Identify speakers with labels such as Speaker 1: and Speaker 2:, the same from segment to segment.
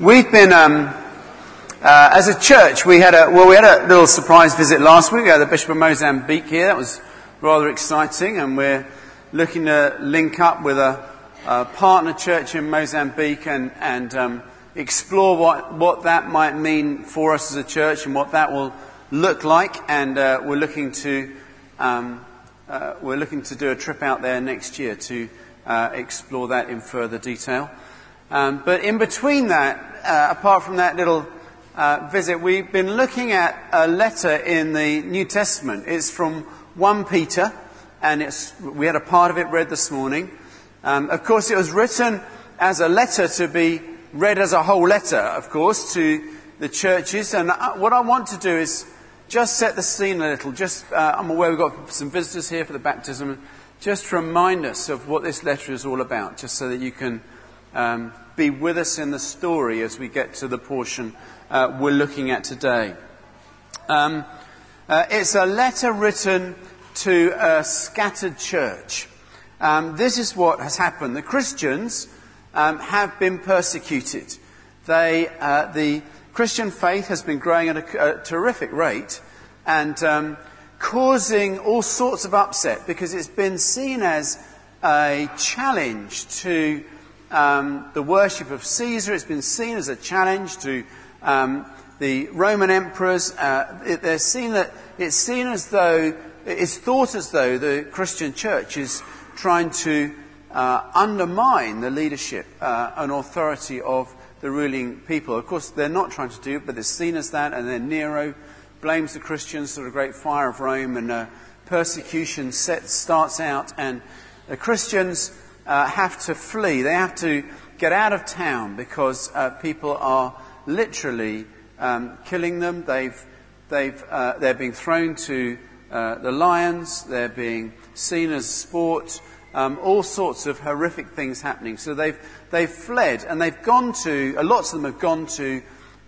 Speaker 1: We've been, um, uh, as a church, we had a, well, we had a little surprise visit last week. We had the Bishop of Mozambique here. That was rather exciting and we're looking to link up with a, a partner church in Mozambique and, and um, explore what, what that might mean for us as a church and what that will look like. And uh, we're looking to, um, uh, we're looking to do a trip out there next year to uh, explore that in further detail. Um, but in between that, uh, apart from that little uh, visit, we've been looking at a letter in the New Testament. It's from 1 Peter, and we had a part of it read this morning. Um, of course, it was written as a letter to be read as a whole letter, of course, to the churches. And uh, what I want to do is just set the scene a little. Just, uh, I'm aware we've got some visitors here for the baptism. Just remind us of what this letter is all about, just so that you can um, be with us in the story as we get to the portion uh, we're looking at today. Um, uh, it's a letter written to a scattered church. Um, this is what has happened. The Christians um, have been persecuted. They, uh, the Christian faith has been growing at a, a terrific rate and um, causing all sorts of upset because it's been seen as a challenge to um, the worship of Caesar. It's been seen as a challenge to um, the Roman emperors. Uh, it, they're seen that it's seen as though it's thought as though the Christian church is trying to uh, undermine the leadership uh, and authority of the ruling people. Of course, they're not trying to do it, but it's seen as that. And then Nero blames the Christians for the great fire of Rome, and uh, persecution set, starts out, and the Christians uh, have to flee. They have to get out of town because uh, people are literally um, killing them. They've, they've, uh, they're being thrown to uh, the lions. They're being seen as sport. Um, all sorts of horrific things happening. So they've, they've fled and they've gone to, uh, lots of them have gone to,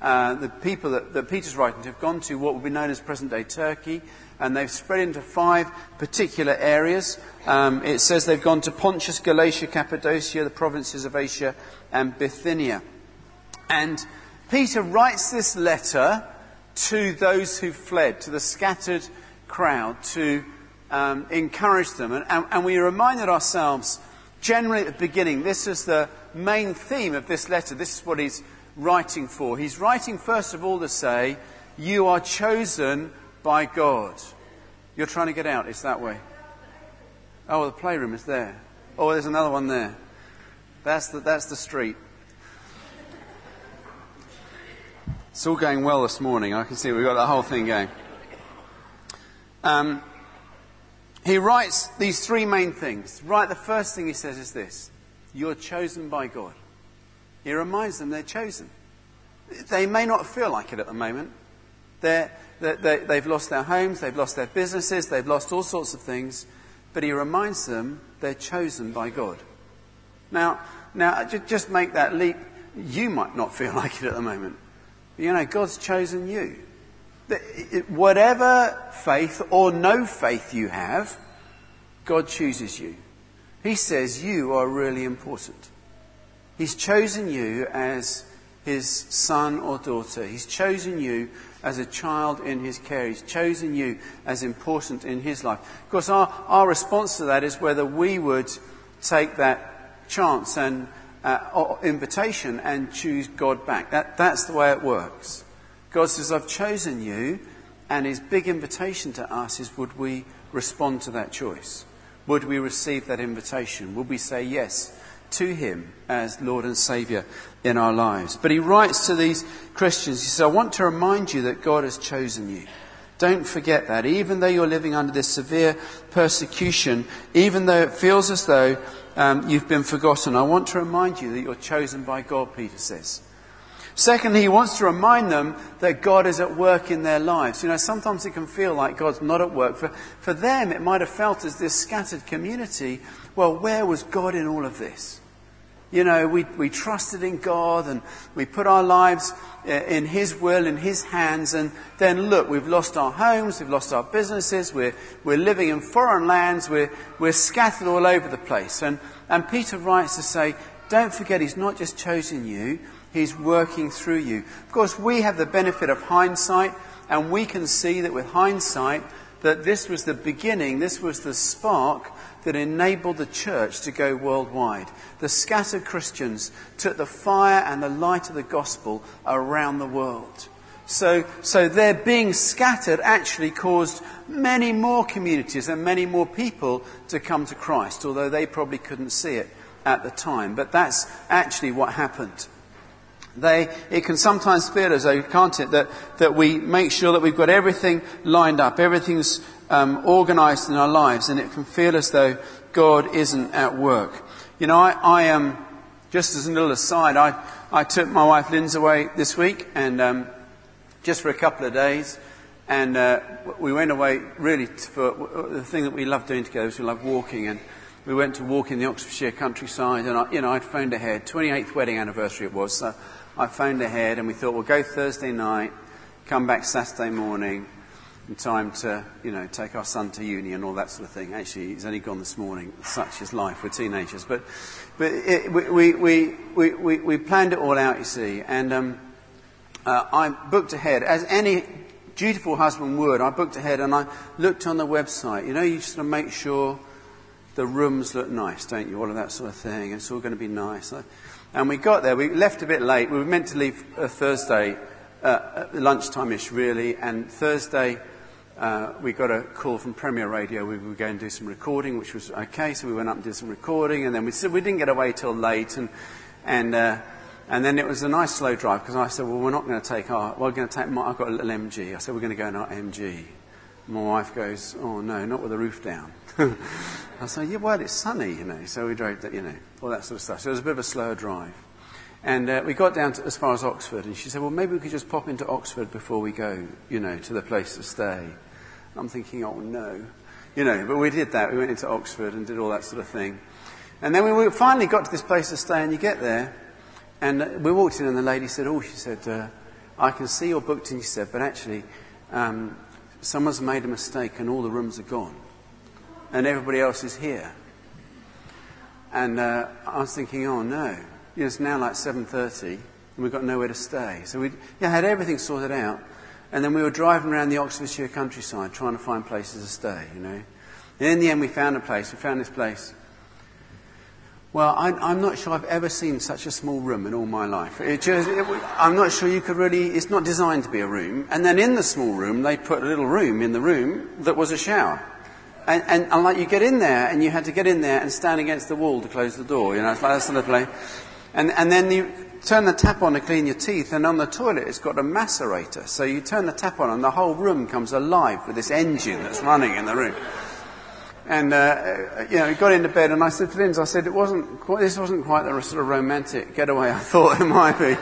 Speaker 1: uh, the people that, that Peter's writing to have gone to what would be known as present day Turkey and they've spread into five particular areas. Um, it says they've gone to Pontus, Galatia, Cappadocia, the provinces of Asia, and Bithynia. And Peter writes this letter to those who fled, to the scattered crowd, to um, encourage them. And, and, and we reminded ourselves, generally at the beginning, this is the main theme of this letter. This is what he's writing for. He's writing, first of all, to say, You are chosen by God. You're trying to get out, it's that way. Oh, the playroom is there. Oh, there's another one there. That's the, that's the street. It's all going well this morning. I can see we've got the whole thing going. Um, he writes these three main things. Right, the first thing he says is this You're chosen by God. He reminds them they're chosen. They may not feel like it at the moment. They're, they, have lost their homes, they've lost their businesses, they've lost all sorts of things, but he reminds them they're chosen by God. Now, now just make that leap. You might not feel like it at the moment. But you know, God's chosen you. Whatever faith or no faith you have, God chooses you. He says you are really important. He's chosen you as his son or daughter. He's chosen you as a child in his care. He's chosen you as important in his life. Of course, our, our response to that is whether we would take that chance and uh, invitation and choose God back. That, that's the way it works. God says, I've chosen you, and his big invitation to us is would we respond to that choice? Would we receive that invitation? Would we say yes to him as Lord and Saviour in our lives. But he writes to these Christians, he says, I want to remind you that God has chosen you. Don't forget that. Even though you're living under this severe persecution, even though it feels as though um, you've been forgotten, I want to remind you that you're chosen by God, Peter says. Secondly, he wants to remind them that God is at work in their lives. You know, sometimes it can feel like God's not at work. For, for them, it might have felt as this scattered community, well, where was God in all of this? You know, we, we trusted in God and we put our lives uh, in His will, in His hands, and then look, we've lost our homes, we've lost our businesses, we're, we're living in foreign lands, we're, we're scattered all over the place. And, and Peter writes to say, don't forget, He's not just chosen you, He's working through you. Of course, we have the benefit of hindsight, and we can see that with hindsight, that this was the beginning, this was the spark that enabled the church to go worldwide. The scattered Christians took the fire and the light of the gospel around the world. So, so their being scattered actually caused many more communities and many more people to come to Christ, although they probably couldn't see it at the time. But that's actually what happened. They, it can sometimes feel as though, can't it, that, that we make sure that we've got everything lined up, everything's um, organized in our lives, and it can feel as though God isn't at work. You know, I, I am, um, just as a little aside, I, I took my wife Lynn's away this week, and um, just for a couple of days, and uh, we went away really for the thing that we love doing together is we love walking, and we went to walk in the Oxfordshire countryside, and I, you know, I'd phoned ahead. 28th wedding anniversary it was, so I phoned ahead, and we thought we'll go Thursday night, come back Saturday morning, in time to, you know, take our son to uni and all that sort of thing. Actually, he's only gone this morning. Such is life. We're teenagers, but but it, we, we, we, we, we planned it all out, you see, and um, uh, I booked ahead as any dutiful husband would. I booked ahead and I looked on the website. You know, you just want to make sure the rooms look nice, don't you? All of that sort of thing. It's all going to be nice. And we got there. We left a bit late. We were meant to leave uh, Thursday, uh, lunchtime-ish, really. And Thursday, uh, we got a call from Premier Radio. We were going to do some recording, which was okay. So we went up and did some recording, and then we said we didn't get away till late, and and uh, and then it was a nice slow drive because I said, well, we're not going to take our. We're going to take. My, I've got a little MG. I said we're going to go in our MG. My wife goes, oh no, not with the roof down. I said, yeah, well, it's sunny, you know. So we drove, you know, all that sort of stuff. So it was a bit of a slower drive. And uh, we got down to, as far as Oxford, and she said, well, maybe we could just pop into Oxford before we go, you know, to the place to stay. I'm thinking, oh no. You know, but we did that. We went into Oxford and did all that sort of thing. And then we finally got to this place to stay, and you get there, and we walked in, and the lady said, oh, she said, uh, I can see you're booked in, she said, but actually, um, someone's made a mistake and all the rooms are gone. And everybody else is here. And uh, I was thinking, oh no, you know, it's now like 7.30 and we've got nowhere to stay. So we yeah, had everything sorted out. And then we were driving around the Oxfordshire countryside trying to find places to stay, you know. And in the end, we found a place. We found this place. Well, I, am not sure I've ever seen such a small room in all my life. It just, it, I'm not sure you could really, it's not designed to be a room. And then in the small room, they put a little room in the room that was a shower. And, and, and like you get in there, and you had to get in there and stand against the wall to close the door, you know, it's like that sort of play. And, and then you, turn the tap on to clean your teeth, and on the toilet it's got a macerator. So you turn the tap on, and the whole room comes alive with this engine that's running in the room. And uh, uh you know, he got into bed, and I said to Linz, I said it wasn't quite, this wasn't quite the sort of romantic getaway I thought it might be,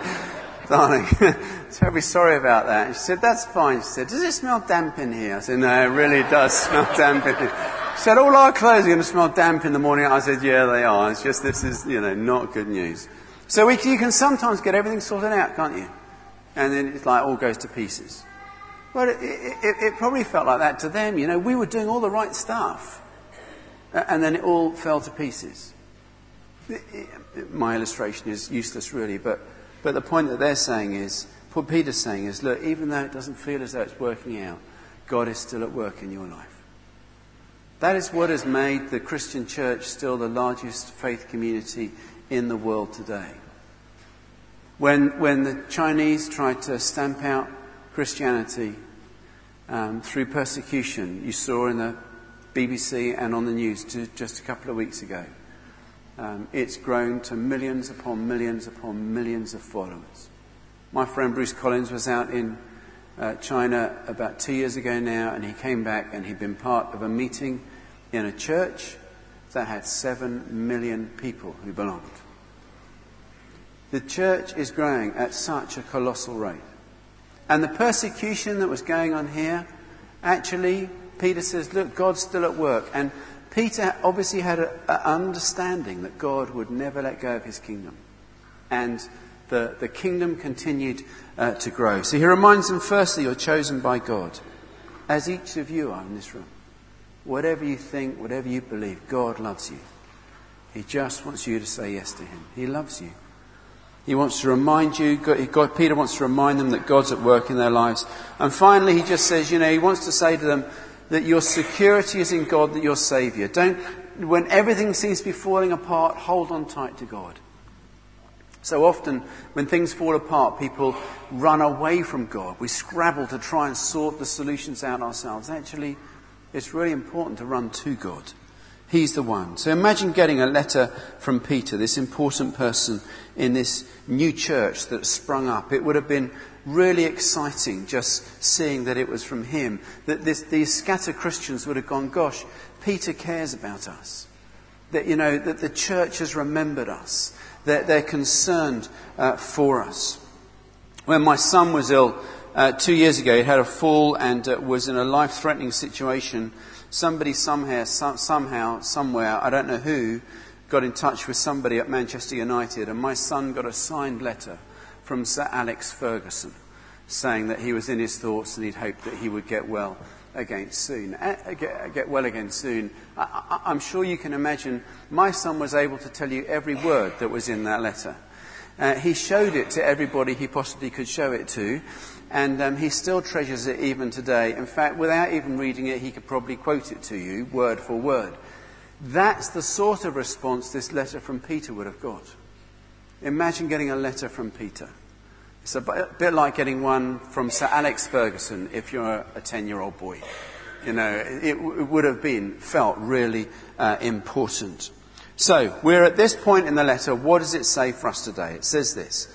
Speaker 1: darling. Terribly sorry about that. She said, that's fine. She said, does it smell damp in here? I said, no, it really does smell damp in here. She said, all our clothes are going to smell damp in the morning. I said, yeah, they are. It's just this is, you know, not good news. So we, you can sometimes get everything sorted out, can't you? And then it's like all goes to pieces. Well, it, it, it probably felt like that to them. You know, we were doing all the right stuff. And then it all fell to pieces. My illustration is useless, really, but, but the point that they're saying is, what Peter's saying is, look, even though it doesn't feel as though it's working out, God is still at work in your life. That is what has made the Christian church still the largest faith community in the world today. When, when the Chinese tried to stamp out Christianity um, through persecution, you saw in the BBC and on the news just a couple of weeks ago, um, it's grown to millions upon millions upon millions of followers. My friend Bruce Collins was out in uh, China about two years ago now, and he came back and he'd been part of a meeting in a church that had seven million people who belonged. The church is growing at such a colossal rate. And the persecution that was going on here, actually, Peter says, look, God's still at work. And Peter obviously had an understanding that God would never let go of his kingdom. And the, the kingdom continued uh, to grow. So he reminds them, firstly, you're chosen by God, as each of you are in this room. Whatever you think, whatever you believe, God loves you. He just wants you to say yes to him. He loves you. He wants to remind you, God, Peter wants to remind them that God's at work in their lives. And finally, he just says, you know, he wants to say to them that your security is in God, that you're Saviour. Don't, when everything seems to be falling apart, hold on tight to God. So often, when things fall apart, people run away from God. We scrabble to try and sort the solutions out ourselves. Actually, it's really important to run to God. He's the one. So imagine getting a letter from Peter, this important person in this new church that sprung up. It would have been really exciting just seeing that it was from him. That this, these scattered Christians would have gone, gosh, Peter cares about us. That, you know, that the church has remembered us they're, they're concerned uh, for us. When my son was ill uh, two years ago, he had a fall and uh, was in a life threatening situation. Somebody somehow, somehow, somewhere, I don't know who, got in touch with somebody at Manchester United, and my son got a signed letter from Sir Alex Ferguson saying that he was in his thoughts and he'd hoped that he would get well again soon, get well again soon. I, am sure you can imagine my son was able to tell you every word that was in that letter. Uh, he showed it to everybody he possibly could show it to, and um, he still treasures it even today. In fact, without even reading it, he could probably quote it to you word for word. That's the sort of response this letter from Peter would have got. Imagine getting a letter from Peter. It's a bit like getting one from Sir Alex Ferguson if you're a 10 year old boy. You know, it, it, would have been felt really uh, important. So, we're at this point in the letter. What does it say for us today? It says this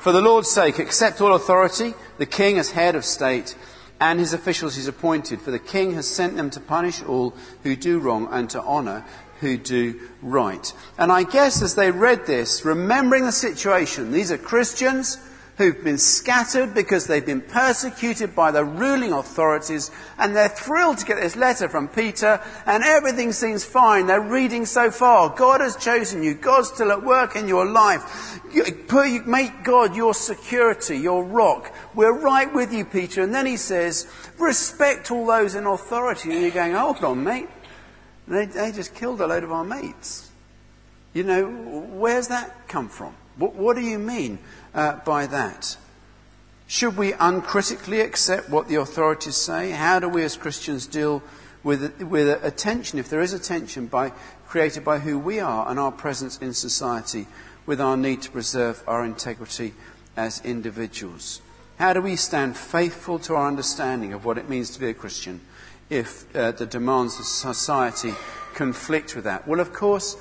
Speaker 1: For the Lord's sake, accept all authority, the king as head of state, and his officials he's appointed. For the king has sent them to punish all who do wrong and to honour who do right. And I guess as they read this, remembering the situation, these are Christians who've been scattered because they've been persecuted by the ruling authorities, and they're thrilled to get this letter from Peter, and everything seems fine. They're reading so far. God has chosen you. God's still at work in your life. Make God your security, your rock. We're right with you, Peter. And then he says, respect all those in authority. And you're going, hold on, mate. They, they just killed a load of our mates. You know, where's that come from? What, what do you mean? Uh, by that? Should we uncritically accept what the authorities say? How do we as Christians deal with, with a tension, if there is a tension by, created by who we are and our presence in society, with our need to preserve our integrity as individuals? How do we stand faithful to our understanding of what it means to be a Christian if uh, the demands of society conflict with that? Well, of course,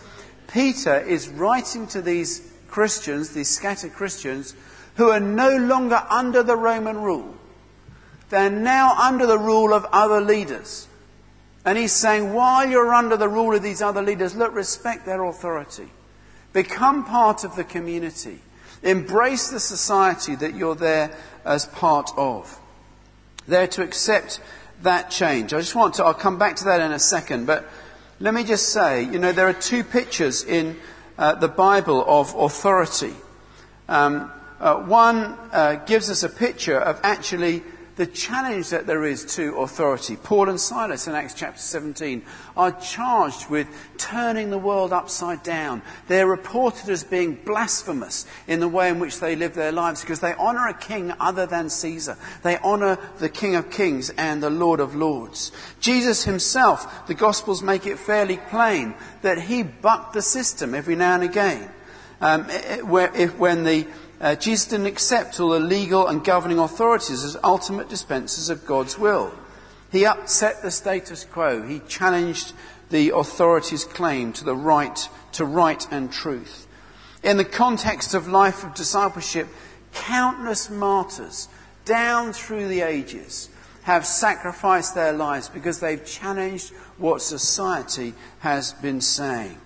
Speaker 1: Peter is writing to these Christians, these scattered Christians, who are no longer under the Roman rule. They're now under the rule of other leaders. And he's saying, while you're under the rule of these other leaders, look, respect their authority. Become part of the community. Embrace the society that you're there as part of. There to accept that change. I just want to, I'll come back to that in a second, but let me just say, you know, there are two pictures in uh, the Bible of authority. Um, uh, one uh, gives us a picture of actually the challenge that there is to authority. Paul and Silas in Acts chapter 17 are charged with turning the world upside down. They're reported as being blasphemous in the way in which they live their lives because they honor a king other than Caesar. They honor the King of Kings and the Lord of Lords. Jesus himself, the Gospels make it fairly plain that he bucked the system every now and again. Um, where, if, when the uh, Jesus didn't accept all the legal and governing authorities as ultimate dispensers of God's will. He upset the status quo. He challenged the authorities' claim to the right to right and truth. In the context of life of discipleship, countless martyrs down through the ages have sacrificed their lives because they've challenged what society has been saying.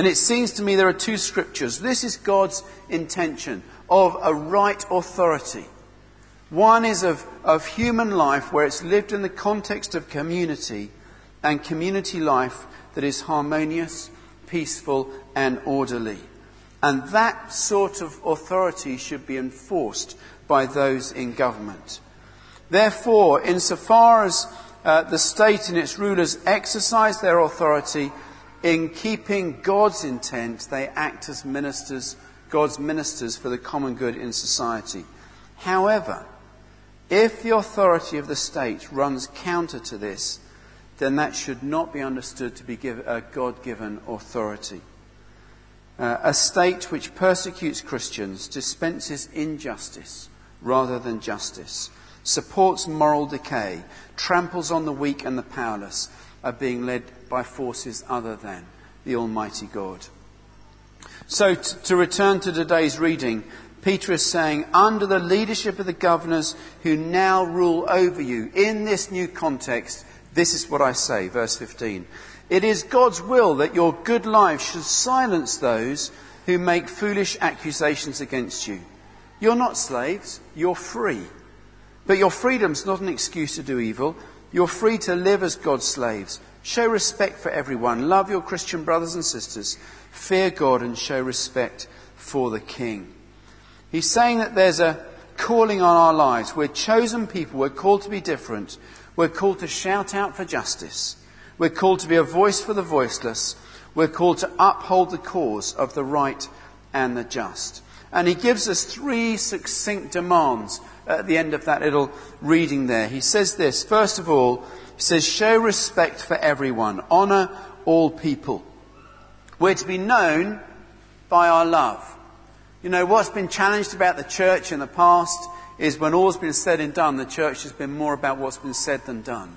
Speaker 1: And it seems to me there are two scriptures. This is God's intention of a right authority. One is of, of human life where it's lived in the context of community and community life that is harmonious, peaceful, and orderly. And that sort of authority should be enforced by those in government. Therefore, insofar as uh, the state and its rulers exercise their authority in keeping God's intent, they act as ministers God's ministers for the common good in society. However, if the authority of the state runs counter to this, then that should not be understood to be a God given authority. Uh, a state which persecutes Christians dispenses injustice rather than justice, supports moral decay, tramples on the weak and the powerless, are being led by forces other than the Almighty God. So, t- to return to today's reading, Peter is saying, under the leadership of the governors who now rule over you, in this new context, this is what I say, verse 15. It is God's will that your good life should silence those who make foolish accusations against you. You're not slaves, you're free. But your freedom's not an excuse to do evil. You're free to live as God's slaves. Show respect for everyone. Love your Christian brothers and sisters. Fear God and show respect for the King. He's saying that there's a calling on our lives. We're chosen people. We're called to be different. We're called to shout out for justice. We're called to be a voice for the voiceless. We're called to uphold the cause of the right and the just. And he gives us three succinct demands at the end of that little reading there. He says this first of all, he says, show respect for everyone, honour all people. We're to be known by our love. You know, what's been challenged about the church in the past is when all's been said and done, the church has been more about what's been said than done.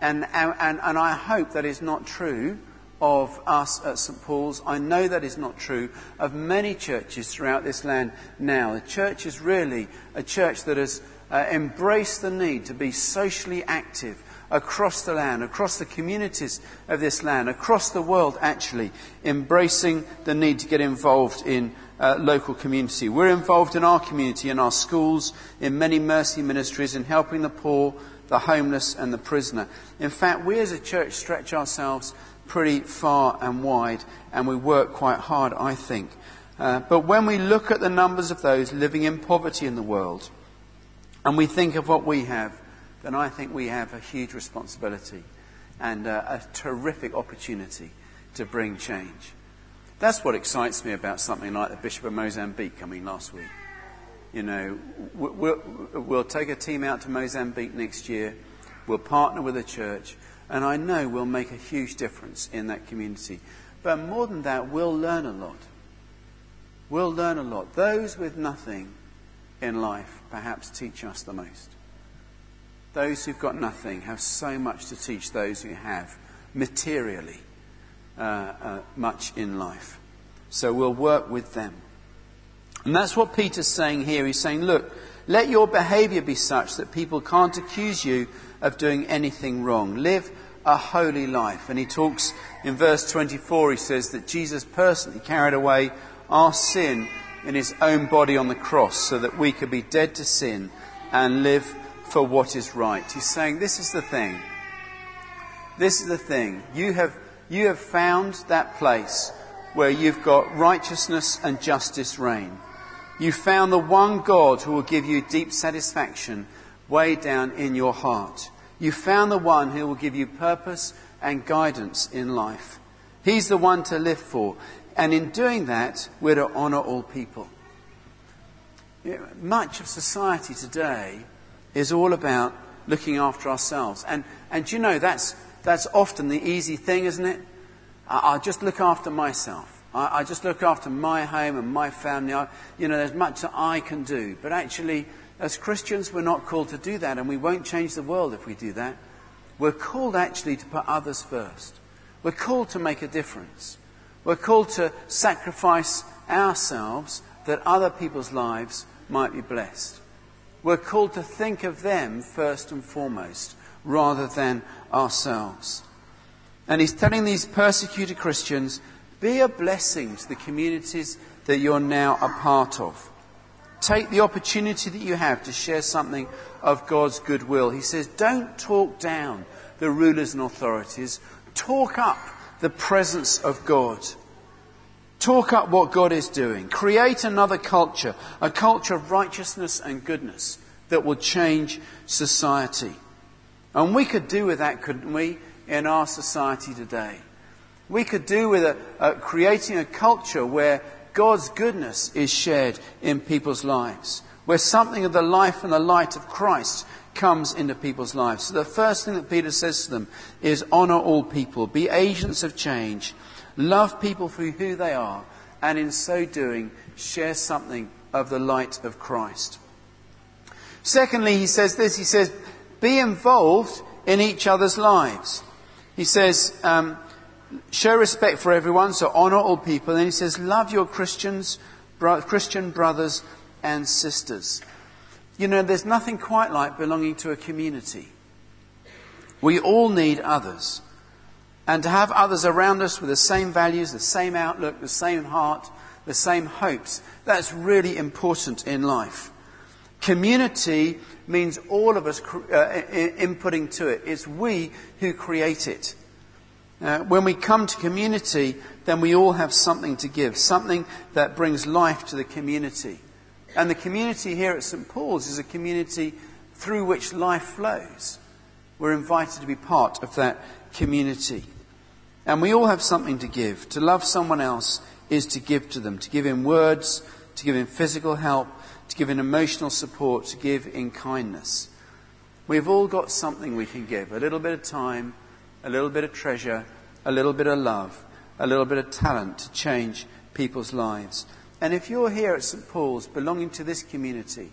Speaker 1: And, and, and I hope that is not true of us at St. Paul's. I know that is not true of many churches throughout this land now. The church is really a church that has uh, embraced the need to be socially active across the land, across the communities of this land, across the world actually, embracing the need to get involved in uh, local community. We're involved in our community, in our schools, in many mercy ministries, in helping the poor, the homeless, and the prisoner. In fact, we as a church stretch ourselves pretty far and wide, and we work quite hard, I think. Uh, but when we look at the numbers of those living in poverty in the world, and we think of what we have, then I think we have a huge responsibility and uh, a terrific opportunity to bring change. That's what excites me about something like the Bishop of Mozambique coming last week. You know, we'll, we'll take a team out to Mozambique next year. We'll partner with a church and I know we'll make a huge difference in that community. But more than that, we'll learn a lot. We'll learn a lot. Those with nothing in life perhaps teach us the most. Those who've got nothing have so much to teach those who have materially uh, uh, much in life. So we'll work with them. And that's what Peter's saying here. He's saying, look, let your behavior be such that people can't accuse you of doing anything wrong. Live a holy life. And he talks in verse 24, he says that Jesus personally carried away our sin in his own body on the cross so that we could be dead to sin and live for what is right. He's saying, This is the thing. This is the thing. You have, you have found that place where you've got righteousness and justice reign. You found the one God who will give you deep satisfaction way down in your heart. You found the one who will give you purpose and guidance in life. He's the one to live for. And in doing that, we're to honour all people. Much of society today is all about looking after ourselves. And, and you know, that's, that's often the easy thing, isn't it? I, will just look after myself. I, I, just look after my home and my family. I, you know, there's much that I can do. But actually, as Christians, we're not called to do that, and we won't change the world if we do that. We're called actually to put others first. We're called to make a difference. We're called to sacrifice ourselves that other people's lives might be blessed. We're called to think of them first and foremost, rather than ourselves. And he's telling these persecuted Christians, be a blessing to the communities that you're now a part of. Take the opportunity that you have to share something of God's goodwill. He says, don't talk down the rulers and authorities. Talk up the presence of God. Talk up what God is doing. Create another culture, a culture of righteousness and goodness that will change society. And we could do with that, couldn't we, in our society today? We could do with a, a, creating a culture where God's goodness is shared in people's lives, where something of the life and the light of Christ comes into people's lives. So the first thing that Peter says to them is honor all people, be agents of change, love people for who they are, and in so doing, share something of the light of Christ. Secondly, he says this, he says, be involved in each other's lives. He says, um, show respect for everyone, so honor all people. And he says, love your Christians, bro- Christian brothers and sisters. You know, there's nothing quite like belonging to a community. We all need others. And to have others around us with the same values, the same outlook, the same heart, the same hopes, that's really important in life. Community means all of us uh, inputting to it. It's we who create it. Uh, when we come to community, then we all have something to give, something that brings life to the community. And the community here at St. Paul's is a community through which life flows. We're invited to be part of that community. And we all have something to give. To love someone else is to give to them, to give in words, to give in physical help, to give in emotional support, to give in kindness. We've all got something we can give a little bit of time, a little bit of treasure, a little bit of love, a little bit of talent to change people's lives. And if you're here at St. Paul's belonging to this community,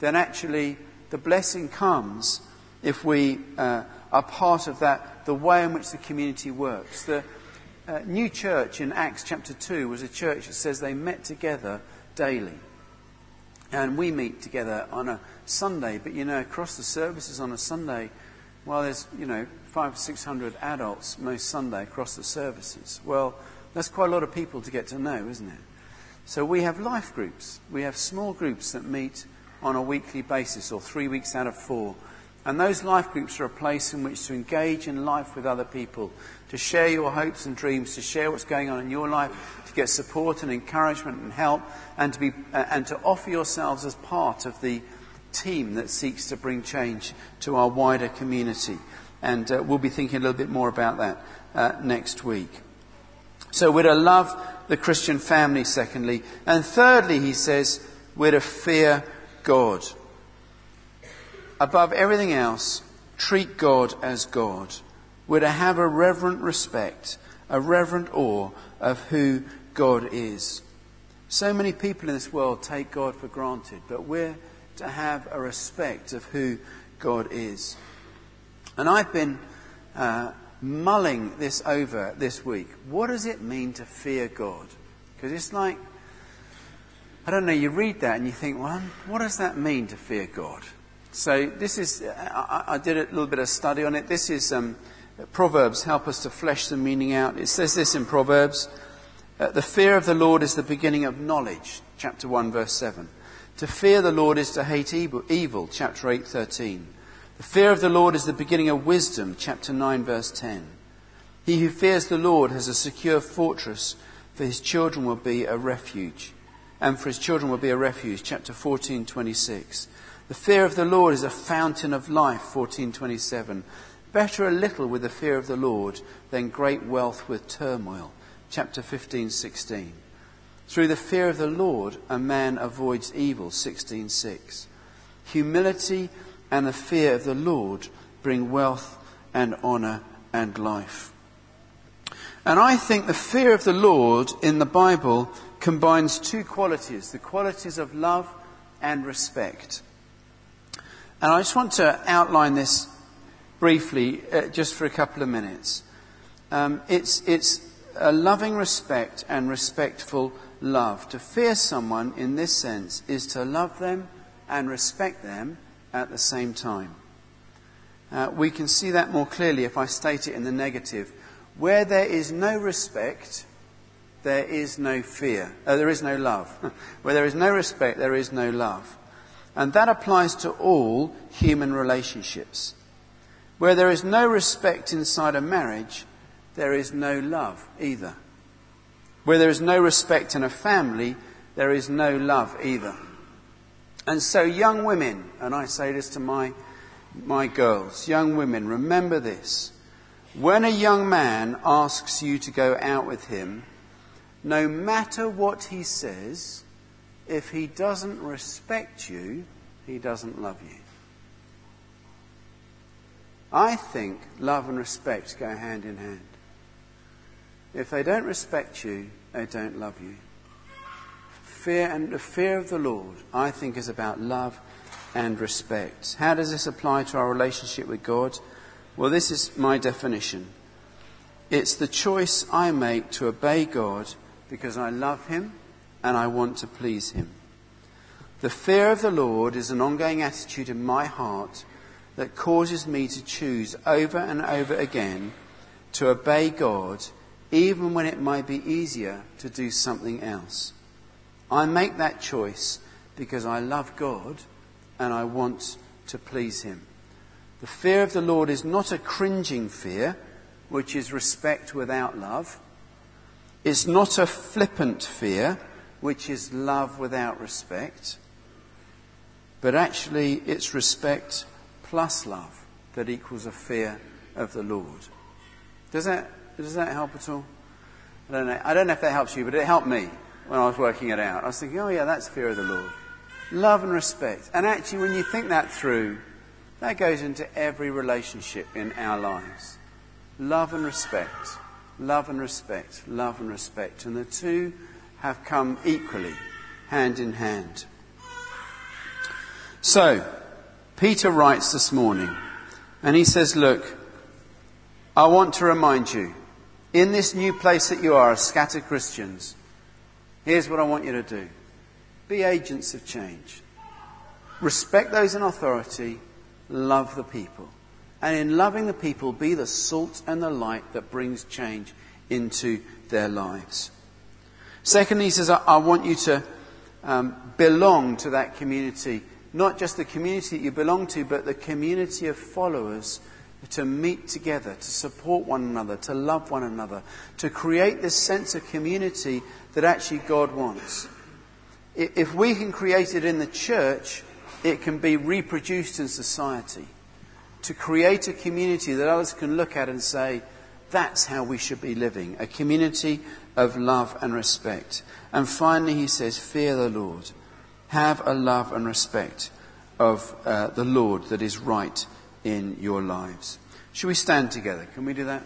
Speaker 1: then actually the blessing comes if we uh, are part of that, the way in which the community works. The uh, new church in Acts chapter 2 was a church that says they met together daily. And we meet together on a Sunday, but you know, across the services on a Sunday, well, there's, you know, five or six hundred adults most Sunday across the services. Well, that's quite a lot of people to get to know, isn't it? So we have life groups. We have small groups that meet on a weekly basis or three weeks out of four. And those life groups are a place in which to engage in life with other people, to share your hopes and dreams, to share what's going on in your life, to get support and encouragement and help, and to, be, uh, and to offer yourselves as part of the team that seeks to bring change to our wider community. And uh, we'll be thinking a little bit more about that uh, next week. So we're to love the Christian family, secondly. And thirdly, he says, we're to fear God. Above everything else, treat God as God. We're to have a reverent respect, a reverent awe of who God is. So many people in this world take God for granted, but we're to have a respect of who God is. And I've been uh, mulling this over this week. What does it mean to fear God? Because it's like, I don't know, you read that and you think, well, what does that mean to fear God? So this is, I, I did a little bit of study on it. This is, um, Proverbs help us to flesh the meaning out. It says this in Proverbs, uh, the fear of the Lord is the beginning of knowledge, chapter 1 verse 7. To fear the Lord is to hate evil, evil chapter 8 13. The fear of the Lord is the beginning of wisdom, chapter 9, verse 10. He who fears the Lord has a secure fortress, for his children will be a refuge. And for his children will be a refuge, chapter 14, 26. The fear of the Lord is a fountain of life, 1427. Better a little with the fear of the Lord than great wealth with turmoil, chapter 15, 16. Through the fear of the Lord, a man avoids evil, 16.6. Humility and the fear of the Lord bring wealth and honor and life. And I think the fear of the Lord in the Bible combines two qualities the qualities of love and respect. And I just want to outline this briefly, uh, just for a couple of minutes. Um, it's, it's a loving respect and respectful love. To fear someone in this sense is to love them and respect them at the same time. Uh, we can see that more clearly if I state it in the negative. Where there is no respect, there is no fear. Uh, there is no love. Where there is no respect, there is no love. And that applies to all human relationships. Where there is no respect inside a marriage, there is no love either. Where there is no respect in a family, there is no love either. And so, young women, and I say this to my, my girls, young women, remember this. When a young man asks you to go out with him, no matter what he says, if he doesn't respect you, he doesn't love you. I think love and respect go hand in hand. If they don't respect you, they don't love you. Fear and the fear of the Lord, I think, is about love and respect. How does this apply to our relationship with God? Well, this is my definition. It's the choice I make to obey God because I love Him and I want to please Him. The fear of the Lord is an ongoing attitude in my heart that causes me to choose over and over again to obey God, even when it might be easier to do something else. I make that choice because I love God and I want to please Him. The fear of the Lord is not a cringing fear, which is respect without love. It's not a flippant fear, which is love without respect. But actually, it's respect plus love that equals a fear of the Lord. Does that, does that help at all? I don't know. I don't know if that helps you, but it helped me when I was working it out. I was thinking, oh yeah, that's fear of the Lord. Love and respect. And actually, when you think that through, that goes into every relationship in our lives. Love and respect. Love and respect. Love and respect. And the two have come equally, hand in hand. So, Peter writes this morning, and he says, Look, I want to remind you, in this new place that you are as scattered Christians, here's what I want you to do be agents of change. Respect those in authority, love the people. And in loving the people, be the salt and the light that brings change into their lives. Secondly, he says, I, want you to um, belong to that community not just the community that you belong to, but the community of followers to meet together, to support one another, to love one another, to create this sense of community that actually God wants. If we can create it in the church, it can be reproduced in society. To create a community that others can look at and say, that's how we should be living. A community of love and respect. And finally, he says, fear the Lord. Have a love and respect of uh, the Lord that is right in your lives. Should we stand together? Can we do that?